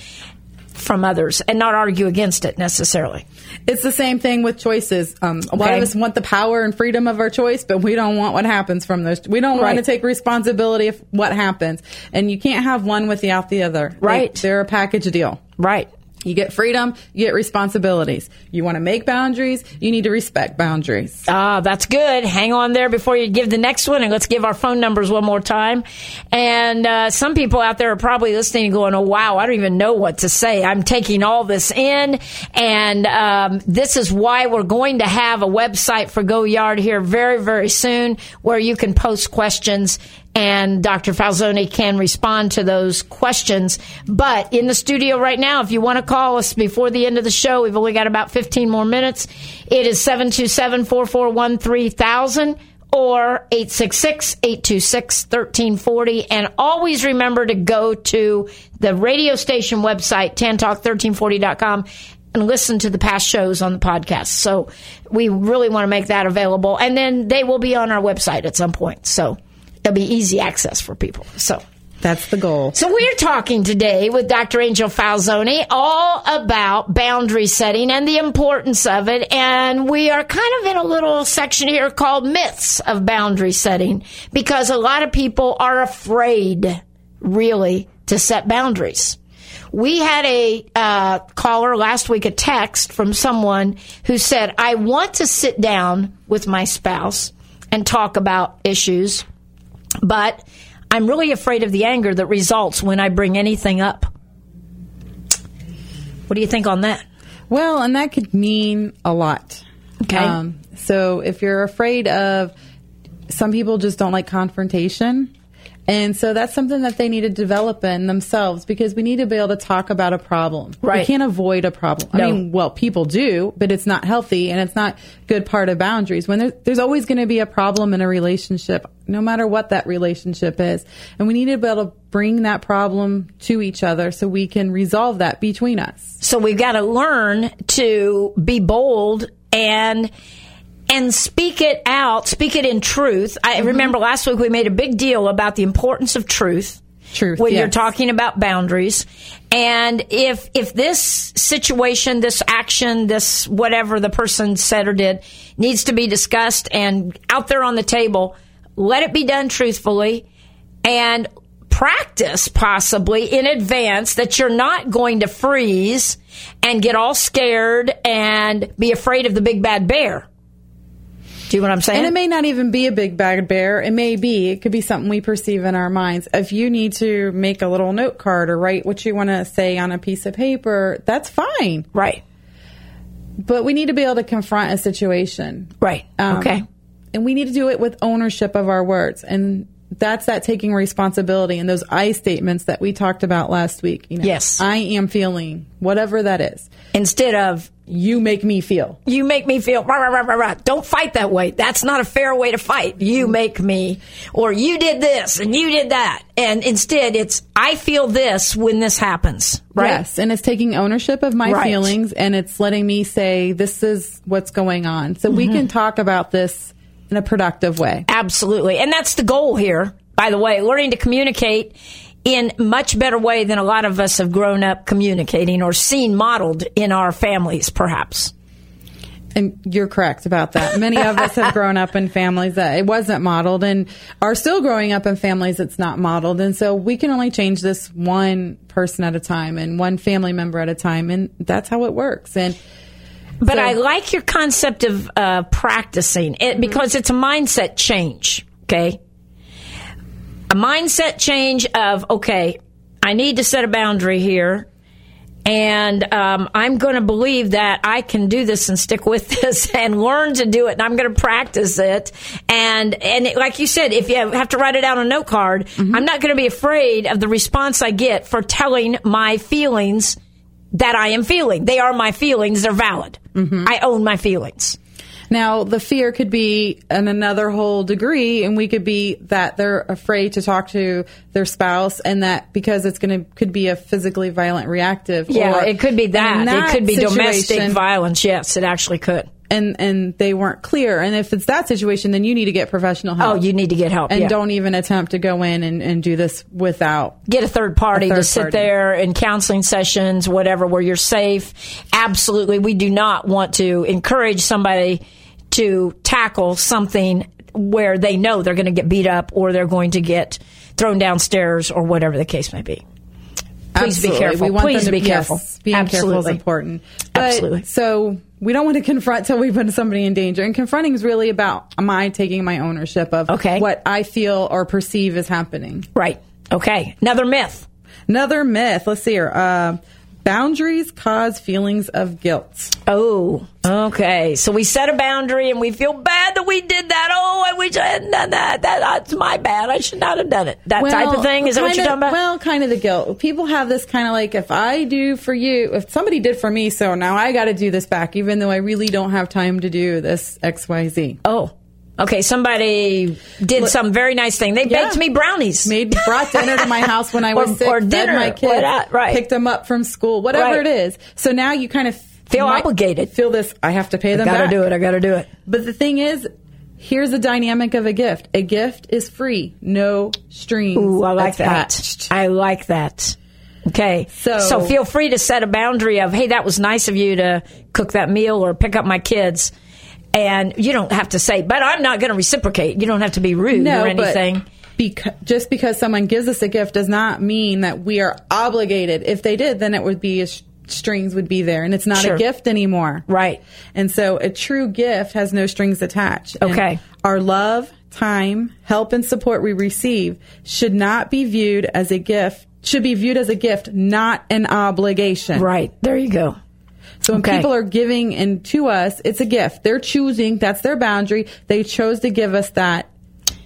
from others and not argue against it necessarily. It's the same thing with choices. Um, a lot of us want the power and freedom of our choice, but we don't want what happens from those. We don't Right. want to take responsibility of what happens, and you can't have one without the other. Right. they're a package deal. Right. You get freedom, you get responsibilities. You want to make boundaries, you need to respect boundaries. Ah, that's good. Hang on there before you give the next one, and let's give our phone numbers one more time. And uh, some people out there are probably listening and going, "Oh, wow, I don't even know what to say. I'm taking all this in, and um, this is why we're going to have a website for Go Yard here very, very soon, where you can post questions." And Dr. Falzoni can respond to those questions. But in the studio right now, if you want to call us before the end of the show, we've only got about 15 more minutes. It is 727 441 3000 or 866-826-1340 and always remember to go to the radio station website tantalk1340.com and listen to the past shows on the podcast so we really want to make that available and then they will be on our website at some point so it'll be easy access for people so That's the goal. so we're talking today with Dr. Angel Falzoni all about boundary setting and the importance of it. And we are kind of in a little section here called myths of boundary setting because a lot of people are afraid really to set boundaries. We had a uh, caller last week, a text from someone who said, I want to sit down with my spouse and talk about issues, but I'm really afraid of the anger that results when I bring anything up. What do you think on that? Well, and that could mean a lot. Okay. Um, so if you're afraid of, some people just don't like confrontation. And so that's something that they need to develop in themselves because we need to be able to talk about a problem. Right. We can't avoid a problem. No. I mean, well, people do, but it's not healthy and it's not good part of boundaries. When there, there's always going to be a problem in a relationship, no matter what that relationship is. And we need to be able to bring that problem to each other so we can resolve that between us. So we've got to learn to be bold and and speak it out, speak it in truth. I Mm-hmm. remember last week we made a big deal about the importance of truth. Truth, When you're talking about boundaries. And if if this situation, this action, this whatever the person said or did needs to be discussed and out there on the table, let it be done truthfully and practice possibly in advance that you're not going to freeze and get all scared and be afraid of the big bad bear. Do you know what I'm saying? And it may not even be a big bad bear. It may be. It could be something we perceive in our minds. If you need to make a little note card or write what you want to say on a piece of paper, that's fine. right. But we need to be able to confront a situation. Right. Um, okay. And we need to do it with ownership of our words. And that's that taking responsibility and those I statements that we talked about last week. You know, Yes. I am feeling whatever that is. Instead of You make me feel. you make me feel rah, rah, rah, rah, don't fight that way. That's not a fair way to fight. You make me or you did this and you did that. And instead it's I feel this when this happens. Right? Yes, and it's taking ownership of my Right. feelings and it's letting me say this is what's going on. So we Mm-hmm. can talk about this in a productive way. Absolutely. And that's the goal here, by the way, learning to communicate in much better way than a lot of us have grown up communicating or seen modeled in our families, perhaps. And you're correct about that. Many of us have grown up in families that it wasn't modeled and are still growing up in families that's not modeled. And so we can only change this one person at a time and one family member at a time. And that's how it works. And But So- I like your concept of uh, practicing it because it's a mindset change. Okay. A mindset change of, okay, I need to set a boundary here. And um, I'm going to believe that I can do this and stick with this and learn to do it. And I'm going to practice it. And and it, like you said, if you have to write it out on a note card, I'm not going to be afraid of the response I get for telling my feelings that I am feeling. They are my feelings. They're valid. I own my feelings. Now, the fear could be in another whole degree, and we could be that they're afraid to talk to their spouse, and that because it's going to could be a physically violent reactive. Yeah, or it could be in that. It could be domestic violence. Yes, it actually could. and and they weren't clear. And if it's that situation, then you need to get professional help. Oh, you need to get help. and yeah. don't even attempt to go in and, and do this without. get a third party A third to sit party. there in counseling sessions, whatever, where you're safe. Absolutely. We do not want to encourage somebody to tackle something where they know they're going to get beat up or they're going to get thrown downstairs or whatever the case may be. Please Absolutely. be careful. We want Please them to, be careful. Yes, being careful is important. But, Absolutely. So we don't want to confront till we put somebody in danger. And confronting is really about am I taking my ownership of Okay. what I feel or perceive is happening. Right. Okay. Another myth. Another myth. Let's see here. Uh, boundaries cause feelings of guilt. Oh, okay. So we set a boundary and we feel bad that we did that. Oh, I wish I hadn't done that. that that's my bad. I should not have done it. That type of thing. Is that what you're talking about? Well, kind of the guilt. People have this kind of like, if I do for you, if somebody did for me, so now I got to do this back, even though I really don't have time to do this X, Y, Z. Oh, okay. Somebody did some very nice thing. They Yeah. baked me brownies. Made brought dinner to my house when I was Or- sick, or dinner, my kids, right. picked them up from school, whatever Right. it is. So now you kind of Feel obligated. Feel this? I have to pay them I gotta back. do it. I gotta do it. But the thing is, here's the dynamic of a gift. A gift is free, no strings Ooh, I like attached. that. I like that. Okay. So- so feel free to set a boundary of, hey, that was nice of you to cook that meal or pick up my kids. And you don't have to say, but I'm not going to reciprocate. You don't have to be rude no, or anything. But because, just because someone gives us a gift does not mean that we are obligated. If they did, then it would be a sh- strings would be there, and it's not Sure. a gift anymore. Right. And so a true gift has no strings attached. And Okay. our love, time, help, and support we receive should not be viewed as a gift. Should be viewed as a gift, not an obligation. Right. There you go. So when Okay. people are giving and to us, it's a gift. They're choosing. That's their boundary. They chose to give us that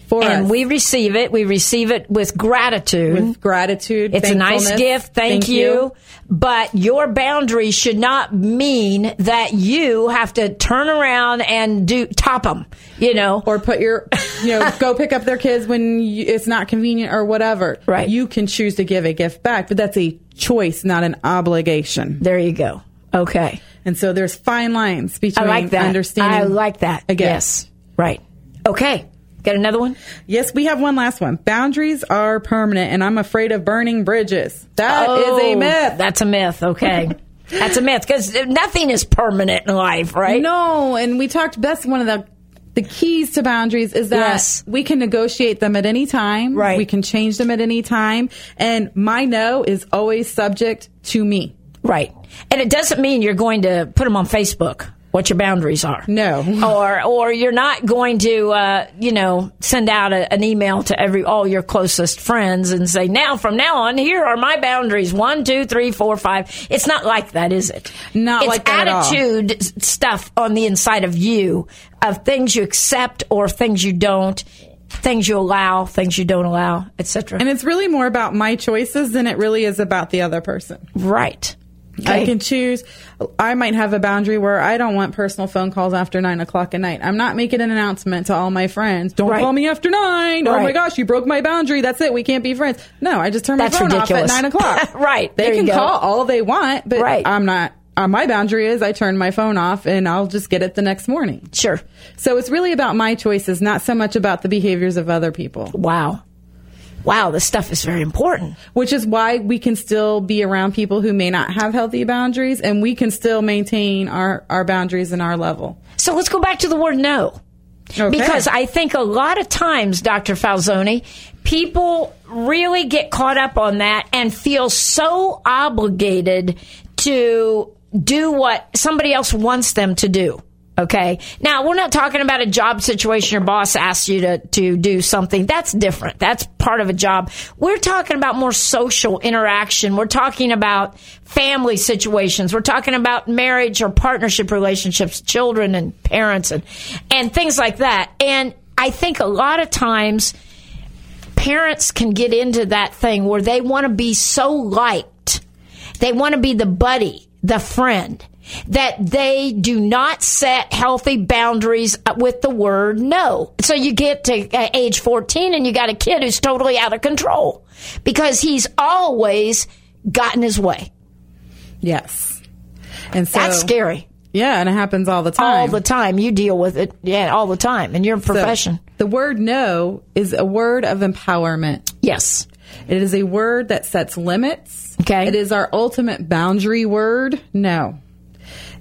for And us we receive it. We receive it with gratitude. with gratitude. It's a nice gift. Thank, you. But your boundary should not mean that you have to turn around and do top them. You know, Or put your, you know, go pick up their kids when you, it's not convenient or whatever. Right. You can choose to give a gift back, but that's a choice, not an obligation. there you go. Okay, And so there's fine lines I between like that. understanding. I like that. a gift. Yes, right. Okay, got another one. Yes, we have one last one. Boundaries are permanent, and I'm afraid of burning bridges. That is a Oh, myth. That's a myth. Okay, that's a myth because nothing is permanent in life, right? No, and we talked. That's one of the the keys to boundaries is that Yes. we can negotiate them at any time. Right. We can change them at any time, and my no is always subject to me. Right. And it doesn't mean you're going to put them on Facebook. what your boundaries are. No. or or you're not going to uh, you know send out a, an email to every all your closest friends and say now from now on here are my boundaries one two three four five. It's not like that, is it? Not it's like that at all. attitude stuff on the inside of you of things you accept or things you don't, things you allow, things you don't allow, etc. And it's really more about my choices than it really is about the other person. Right. I can choose. I might have a boundary where I don't want personal phone calls after nine o'clock at night. I'm not making an announcement to all my friends. Don't Right. call me after nine. Oh my gosh, you broke my boundary. That's it. We can't be friends. No, I just turn my That's phone ridiculous. off at nine o'clock. Right. They can go. call all they want, but Right. I'm not. Uh, my boundary is I turn my phone off and I'll just get it the next morning. Sure. So it's really about my choices, not so much about the behaviors of other people. Wow. Wow, this stuff is very important. which is why we can still be around people who may not have healthy boundaries and we can still maintain our, our boundaries and our level. So let's go back to the word no. Okay. Because I think a lot of times, Dr. Falzoni, people really get caught up on that and feel so obligated to do what somebody else wants them to do. Okay. Now, we're not talking about a job situation. Your boss asks you to, to do something. That's different. That's part of a job. We're talking about more social interaction. We're talking about family situations. We're talking about marriage or partnership relationships, children and parents and, and things like that. And I think a lot of times parents can get into that thing where they want to be so liked. They want to be the buddy, the friend, that they do not set healthy boundaries with the word no. So you get to uh, age 14 and you got a kid who's totally out of control because he's always gotten his way. Yes. And so That's scary. Yeah, and it happens all the time. All the time. You deal with it. Yeah, all the time in your So, profession. the word no is a word of empowerment. yes. It is a word that sets limits. Okay. It is our ultimate boundary word. No.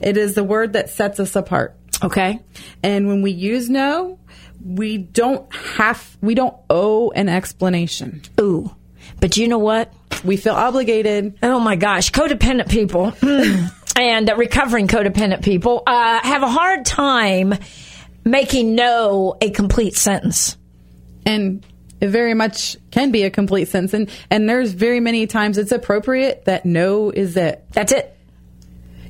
It is the word that sets us apart. Okay. And when we use no, we don't have, we don't owe an explanation. Ooh. But you know what? We feel obligated. Oh my gosh, codependent people and recovering codependent people uh, have a hard time making no a complete sentence. And it very much can be a complete sentence. And, and there's very many times it's appropriate that no is it. That's it.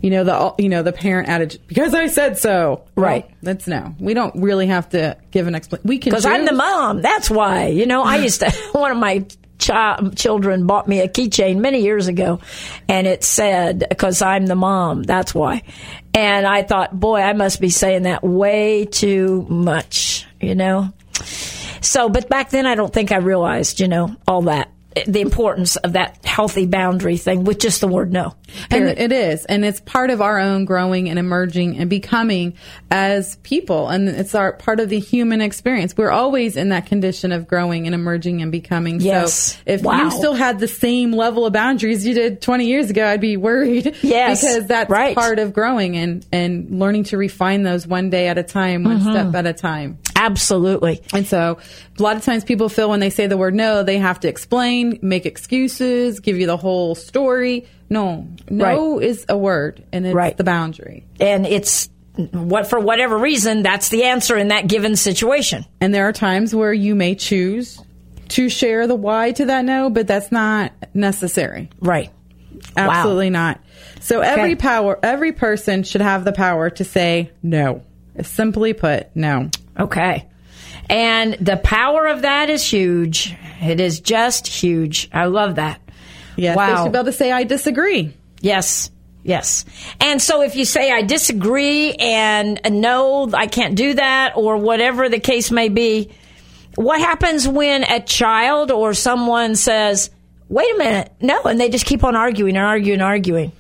You know, the, you know, the parent adage, because I said so. Right. Well, that's no. We don't really have to give an explanation. We can Because I'm the mom. That's why. You know, I used to, one of my child, children bought me a keychain many years ago and it said, because I'm the mom. That's why. And I thought, boy, I must be saying that way too much, you know? So, but back then I don't think I realized, you know, all that, the importance of that healthy boundary thing with just the word no. And it is. And it's part of our own growing and emerging and becoming as people. And it's our part of the human experience. We're always in that condition of growing and emerging and becoming. Yes. So if Wow. you still had the same level of boundaries you did 20 years ago, I'd be worried. Yes. Because that's Right. part of growing and, and learning to refine those one day at a time, one Mm-hmm. step at a time. Absolutely. And so a lot of times people feel when they say the word no, they have to explain, make excuses, give you the whole story. No, no is a word and it's Right. the boundary. And it's what, for whatever reason, that's the answer in that given situation. And there are times where you may choose to share the why to that no, but that's not necessary. Right. Absolutely not. So every Okay. power, every person should have the power to say no. Simply put, no. Okay. And the power of that is huge. It is just huge. I love that. Yes, they Wow. should be able to say I disagree. Yes. Yes. And so if you say I disagree and no, I can't do that or whatever the case may be, what happens when a child or someone says, wait a minute, no, and they just keep on arguing and arguing and arguing?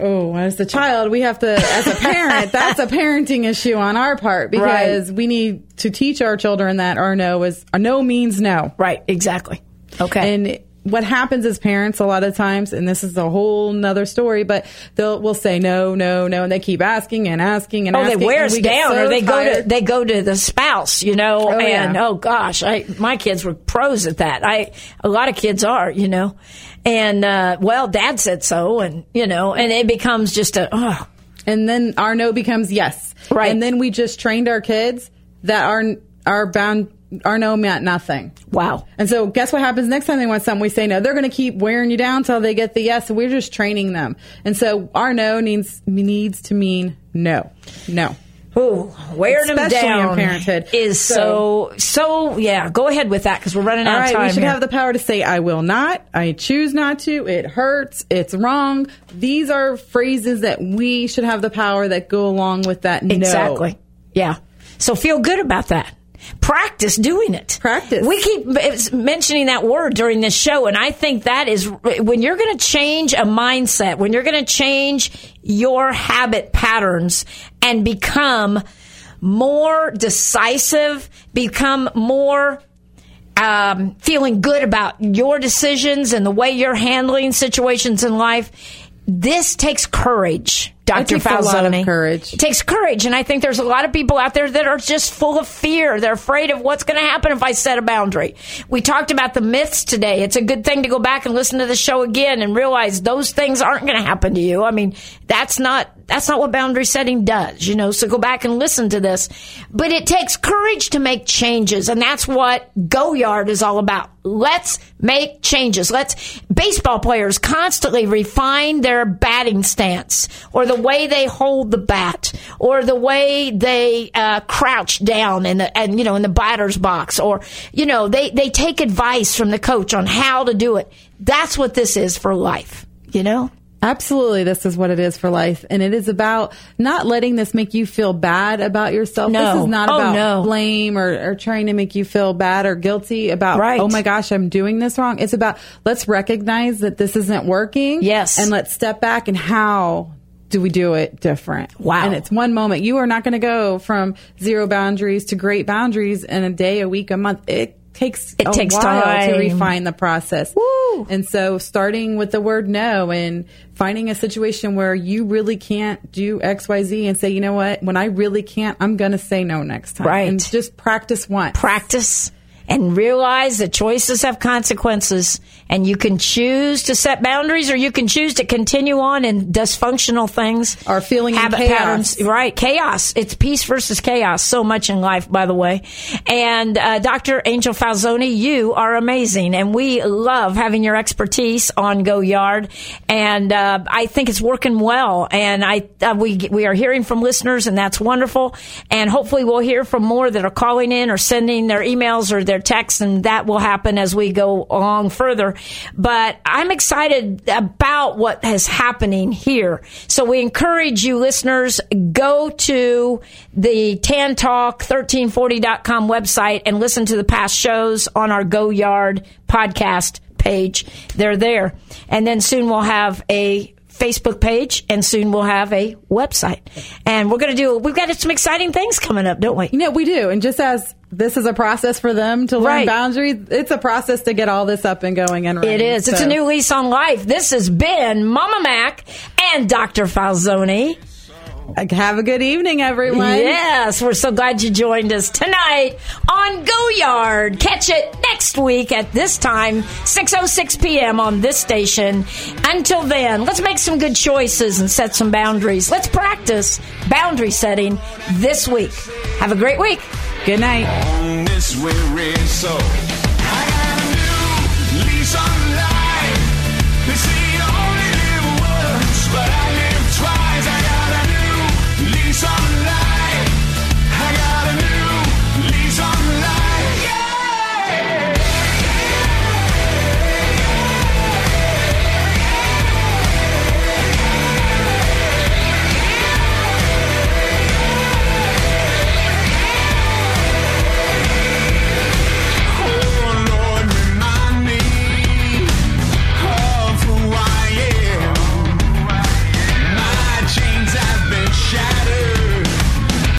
Oh, as a child, we have to, as a parent, that's a parenting issue on our part because we need to teach our children that our no is, our no means no. Right. Exactly. Okay. And what happens is parents a lot of times, and this is a whole nother story, but they'll, will say no, no, no, and they keep asking and asking and Oh, asking. they wear us down, so or they go to they go to the spouse, you know. Oh, and yeah. oh gosh, I my kids were pros at that. I a lot of kids are, you know. And uh, well, Dad said so, and you know, and it becomes just a oh, and then our no becomes yes. Right. And then we just trained our kids that our our bound our no meant nothing. Wow. And so guess what happens next time they want something we say no. They're going to keep wearing you down until they get the yes. So we're just training them. And so our no needs needs to mean no. No. Ooh, wearing them down parenthood. is so, so, yeah, go ahead with that because we're running out All of right, time. we should here. have the power to say I will not, I choose not to, it hurts, it's wrong. These are phrases that we should have the power that go along with that no. Exactly. Yeah. So feel good about that. Practice doing it. Practice. We keep mentioning that word during this show, and I think that is when you're going to change a mindset, when you're going to change your habit patterns and become more decisive, become more um, feeling good about your decisions and the way you're handling situations in life. This takes courage, Dr. takes a lot of courage. It takes courage. And I think there's a lot of people out there that are just full of fear. They're afraid of what's going to happen if I set a boundary. We talked about the myths today. It's a good thing to go back and listen to the show again and realize those things aren't going to happen to you. I mean, that's not, that's not what boundary setting does, you know, so go back and listen to this. But it takes courage to make changes. And that's what Go Yard is all about. Let's make changes. Let's, baseball players constantly refine their batting stance or the way they hold the bat or the way they uh, crouch down in the, and, you know, in the batter's box or, you know, they, they take advice from the coach on how to do it. That's what this is for life, you know? Absolutely, this is what it is for life. And it is about not letting this make you feel bad about yourself. No. This is not Oh, about no. blame or, or trying to make you feel bad or guilty about, Right. oh my gosh, I'm doing this wrong. It's about let's recognize that this isn't working. Yes. And let's step back and how do we do it different? Wow. And it's one moment. You are not going to go from zero boundaries to great boundaries in a day, a week, a month. It takes It takes time. to refine the process. Woo. And so starting with the word no and finding a situation where you really can't do XYZ and say, you know what, when I really can't, I'm going to say no next time. Right. And just practice once. practice and realize that choices have consequences and you can choose to set boundaries or you can choose to continue on in dysfunctional things. Or feeling habit patterns. Right. Chaos. It's peace versus chaos. So much in life by the way. And uh, dr angel falzoni you are amazing. And we love having your expertise on go yard. And uh, i think it's working well. And i uh, we we are hearing from listeners and that's wonderful. And hopefully we'll hear from more that are calling in or sending their emails or their texts and that will happen as we go along further but i'm excited about what is happening here. So we encourage you listeners go to the tantalk1340.com website and listen to the past shows on our go yard podcast page. They're there. And then soon we'll have a Facebook page, and soon we'll have a website. And we're going to do, we've got some exciting things coming up, don't we? You know, we do. And just as this is a process for them to learn Right. boundaries, it's a process to get all this up and going and running. It is. It's a new lease on life. This has been Mama Mac and Dr. Falzoni. Have a good evening, everyone. Yes, we're so glad you joined us tonight on Go Yard. Catch it next week at this time, 6.06 p.m. on this station. Until then, let's make some good choices and set some boundaries. Let's practice boundary setting this week. Have a great week. Good night.